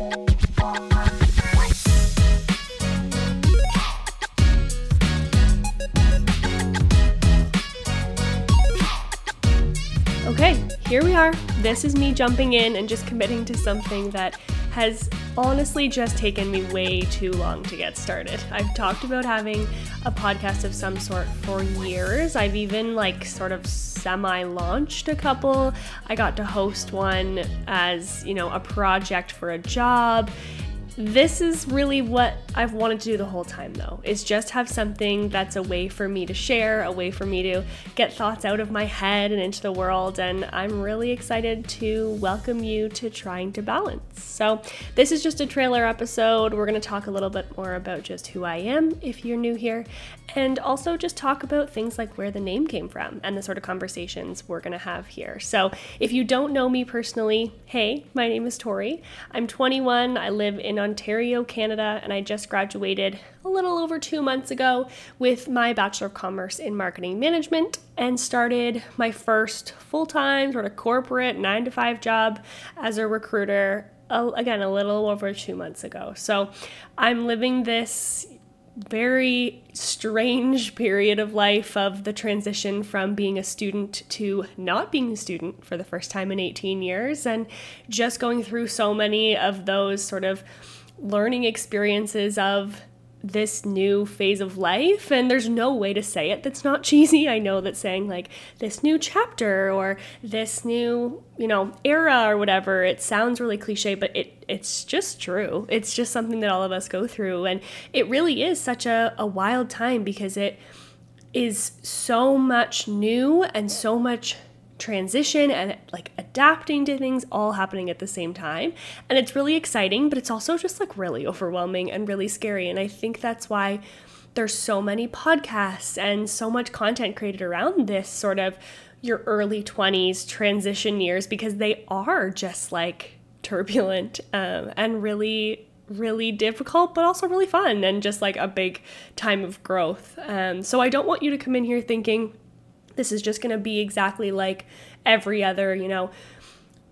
Okay, here we are. This is me jumping in and just committing to something that has honestly just taken me way too long to get started. I've talked about having a podcast of some sort for years. I've even like sort of semi launched a couple. I got to host one as, you know, a project for a job this is really what I've wanted to do the whole time, though, is just have something that's a way for me to share, a way for me to get thoughts out of my head and into the world. And I'm really excited to welcome you to Trying to Balance. So, this is just a trailer episode. We're going to talk a little bit more about just who I am if you're new here, and also just talk about things like where the name came from and the sort of conversations we're going to have here. So, if you don't know me personally, hey, my name is Tori. I'm 21. I live in Ontario, Canada, and I just graduated a little over two months ago with my Bachelor of Commerce in Marketing Management and started my first full time, sort of corporate nine to five job as a recruiter. again, a little over two months ago. So I'm living this very strange period of life of the transition from being a student to not being a student for the first time in 18 years and just going through so many of those sort of learning experiences of this new phase of life and there's no way to say it that's not cheesy. I know that saying like this new chapter or this new you know era or whatever it sounds really cliche but it it's just true. It's just something that all of us go through and it really is such a, a wild time because it is so much new and so much transition and like adapting to things all happening at the same time. And it's really exciting, but it's also just like really overwhelming and really scary. And I think that's why there's so many podcasts and so much content created around this sort of your early 20s transition years because they are just like turbulent um, and really really difficult but also really fun and just like a big time of growth um, so i don't want you to come in here thinking this is just going to be exactly like every other, you know,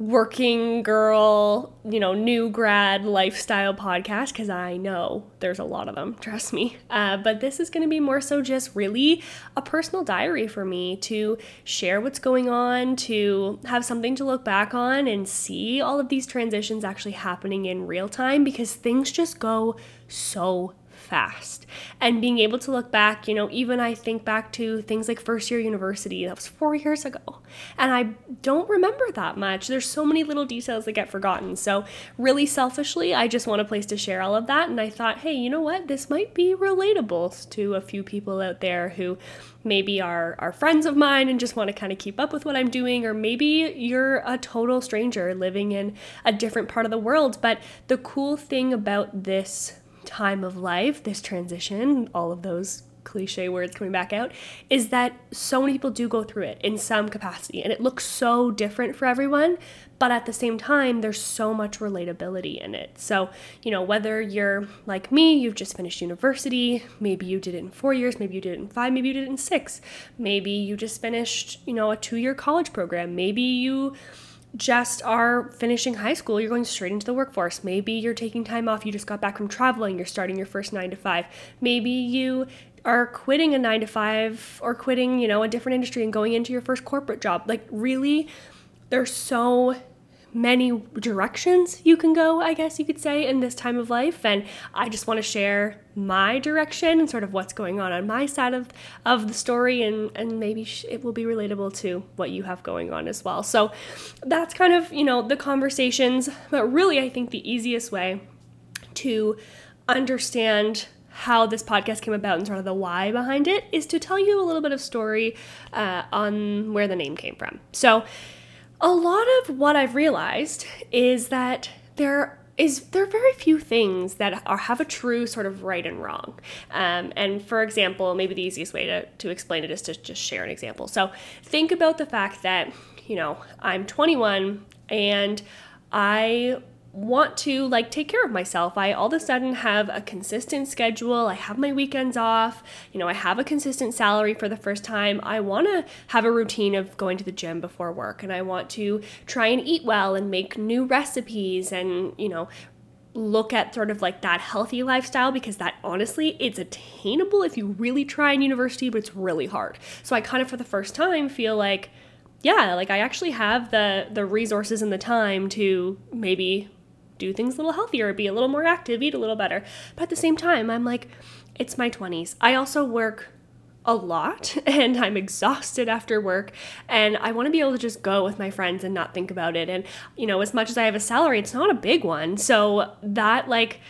working girl, you know, new grad lifestyle podcast because I know there's a lot of them, trust me. Uh, but this is going to be more so just really a personal diary for me to share what's going on, to have something to look back on and see all of these transitions actually happening in real time because things just go so fast. And being able to look back, you know, even I think back to things like first year university, that was four years ago. And I don't remember that much. There's so many little details that get forgotten. So, really selfishly, I just want a place to share all of that. And I thought, hey, you know what? This might be relatable to a few people out there who maybe are, are friends of mine and just want to kind of keep up with what I'm doing, or maybe you're a total stranger living in a different part of the world. But the cool thing about this time of life, this transition, all of those cliche words coming back out, is that so many people do go through it in some capacity. And it looks so different for everyone, but at the same time, there's so much relatability in it. So, you know, whether you're like me, you've just finished university, maybe you did it in four years, maybe you did it in five, maybe you did it in six, maybe you just finished, you know, a two year college program, maybe you just are finishing high school, you're going straight into the workforce. Maybe you're taking time off, you just got back from traveling, you're starting your first nine to five. Maybe you are quitting a nine to five or quitting, you know, a different industry and going into your first corporate job. Like, really, there's so many directions you can go, I guess you could say, in this time of life. And I just want to share my direction and sort of what's going on on my side of, of the story, and, and maybe it will be relatable to what you have going on as well. So that's kind of, you know, the conversations. But really, I think the easiest way to understand how this podcast came about and sort of the why behind it is to tell you a little bit of story uh, on where the name came from. So, a lot of what I've realized is that there is there are very few things that are have a true sort of right and wrong. Um, and for example, maybe the easiest way to, to explain it is to just share an example. So think about the fact that, you know, I'm 21 and I want to like take care of myself. I all of a sudden have a consistent schedule. I have my weekends off. You know, I have a consistent salary for the first time. I want to have a routine of going to the gym before work and I want to try and eat well and make new recipes and, you know, look at sort of like that healthy lifestyle because that honestly it's attainable if you really try in university but it's really hard so i kind of for the first time feel like yeah like i actually have the the resources and the time to maybe do things a little healthier be a little more active eat a little better. But at the same time i'm like it's my 20s i also work a lot and I'm exhausted after work. And I want to be able to just go with my friends and not think about it. And you know as much as I have a salary it's not a big one. So that like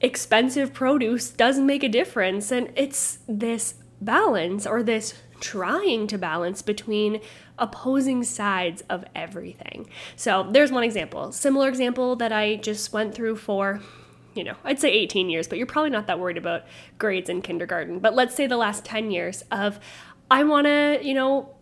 expensive produce does make a difference. And it's this balance or this trying to balance between opposing sides of everything. So there's one example. Similar example that I just went through for you know, I'd say 18 years, but you're probably not that worried about grades in kindergarten. But let's say the last 10 years of I want to, you know,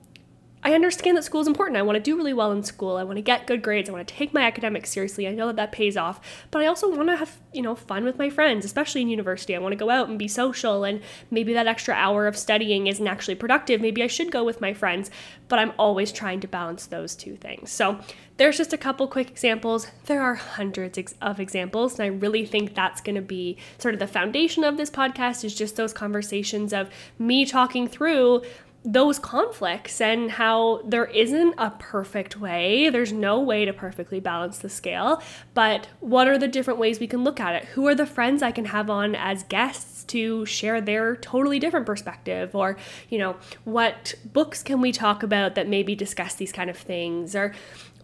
I understand that school is important. I want to do really well in school. I want to get good grades. I want to take my academics seriously. I know that that pays off, but I also want to have, you know, fun with my friends, especially in university. I want to go out and be social and maybe that extra hour of studying isn't actually productive. Maybe I should go with my friends, but I'm always trying to balance those two things. So, there's just a couple quick examples. There are hundreds of examples, and I really think that's going to be sort of the foundation of this podcast is just those conversations of me talking through those conflicts and how there isn't a perfect way. There's no way to perfectly balance the scale, but what are the different ways we can look at it? Who are the friends I can have on as guests to share their totally different perspective? Or, you know, what books can we talk about that maybe discuss these kind of things? Or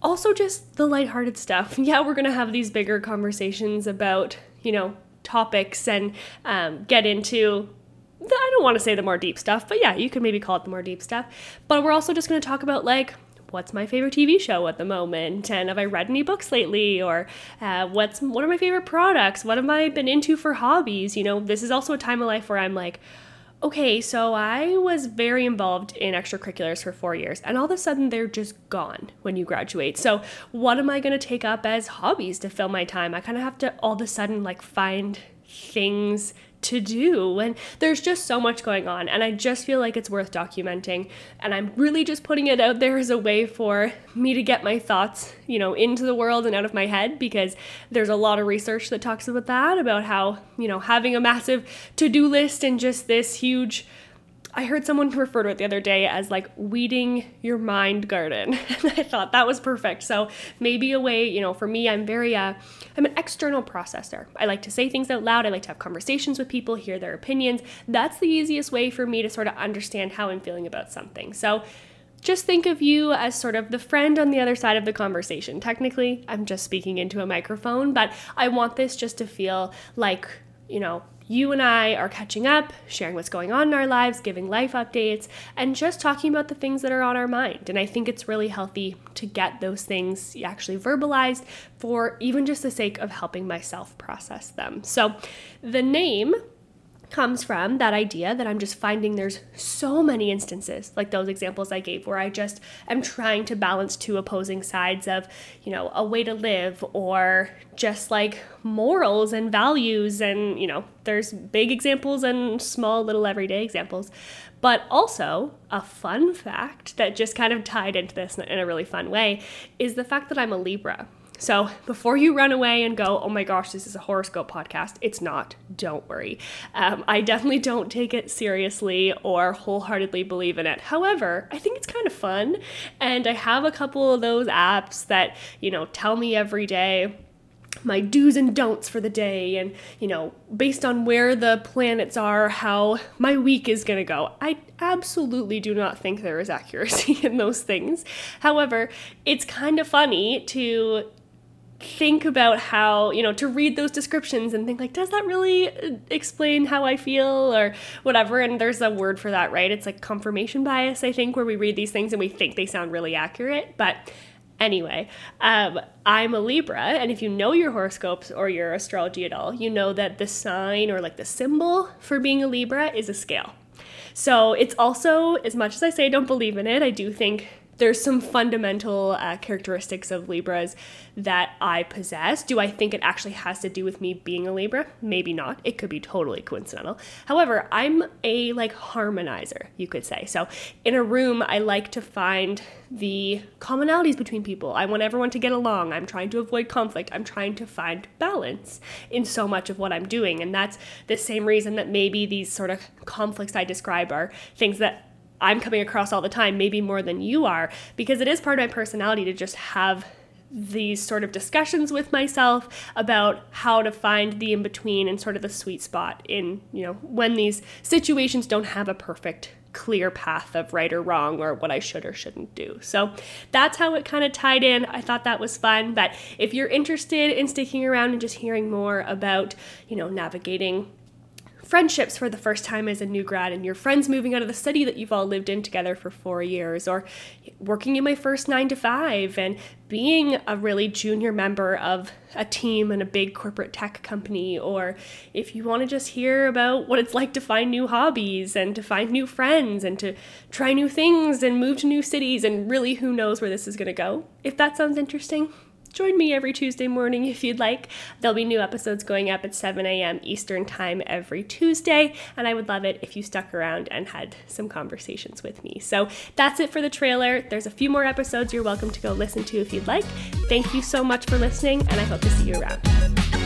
also just the lighthearted stuff. Yeah, we're gonna have these bigger conversations about, you know, topics and um, get into I don't want to say the more deep stuff, but yeah, you could maybe call it the more deep stuff. But we're also just going to talk about like what's my favorite TV show at the moment, and have I read any books lately, or uh, what's what are my favorite products? What have I been into for hobbies? You know, this is also a time of life where I'm like, okay, so I was very involved in extracurriculars for four years, and all of a sudden they're just gone when you graduate. So, what am I going to take up as hobbies to fill my time? I kind of have to all of a sudden like find things to do and there's just so much going on and I just feel like it's worth documenting. And I'm really just putting it out there as a way for me to get my thoughts, you know, into the world and out of my head because there's a lot of research that talks about that about how, you know, having a massive to-do list and just this huge I heard someone refer to it the other day as like weeding your mind garden. and I thought that was perfect. So maybe a way, you know, for me, I'm very, uh, I'm an external processor. I like to say things out loud. I like to have conversations with people, hear their opinions. That's the easiest way for me to sort of understand how I'm feeling about something. So just think of you as sort of the friend on the other side of the conversation. Technically, I'm just speaking into a microphone, but I want this just to feel like, you know, you and I are catching up, sharing what's going on in our lives, giving life updates, and just talking about the things that are on our mind. And I think it's really healthy to get those things actually verbalized for even just the sake of helping myself process them. So the name comes from that idea that I'm just finding there's so many instances, like those examples I gave, where I just am trying to balance two opposing sides of, you know, a way to live or just like morals and values. And, you know, there's big examples and small little everyday examples. But also, a fun fact that just kind of tied into this in a really fun way is the fact that I'm a Libra. So before you run away and go, oh my gosh, this is a horoscope podcast, it's not. Don't worry. Um, I definitely don't take it seriously or wholeheartedly believe in it. However, I think it's kind of fun. And I have a couple of those apps that, you know, tell me every day my do's and don'ts for the day and you know based on where the planets are how my week is going to go i absolutely do not think there is accuracy in those things however it's kind of funny to think about how, you know, to read those descriptions and think like, does that really uh, explain how I feel or whatever? And there's a word for that, right? It's like confirmation bias, I think, where we read these things and we think they sound really accurate. But anyway, um, I'm a Libra, and if you know your horoscopes or your astrology at all, you know that the sign or like the symbol for being a Libra is a scale. So it's also, as much as I say don't believe in it, I do think there's some fundamental uh, characteristics of Libras that I possess. Do I think it actually has to do with me being a Libra? Maybe not. It could be totally coincidental. However, I'm a like harmonizer, you could say. So in a room, I like to find the commonalities between people. I want everyone to get along. I'm trying to avoid conflict. I'm trying to find balance in so much of what I'm doing. And that's the same reason that maybe these sort of conflicts I describe are things that I'm coming across all the time, maybe more than you are, because it is part of my personality to just have these sort of discussions with myself about how to find the in between and sort of the sweet spot in, you know, when these situations don't have a perfect clear path of right or wrong or what I should or shouldn't do. So that's how it kind of tied in. I thought that was fun. But if you're interested in sticking around and just hearing more about, you know, navigating friendships for the first time as a new grad and your friends moving out of the city that you've all lived in together for four years, or working in my first nine to five and being a really junior member of a team in a big corporate tech company, or if you want to just hear about what it's like to find new hobbies and to find new friends and to try new things and move to new cities, and really who knows where this is going to go. If that sounds interesting, join me every Tuesday morning if you'd like. There'll be new episodes going up at 7 a.m. Eastern Time every Tuesday, and I would love it if you stuck around and had some conversations with me. So that's it for the trailer. There's a few more episodes you're welcome to go listen to if you'd like. Thank you so much for listening, and I hope to see you around.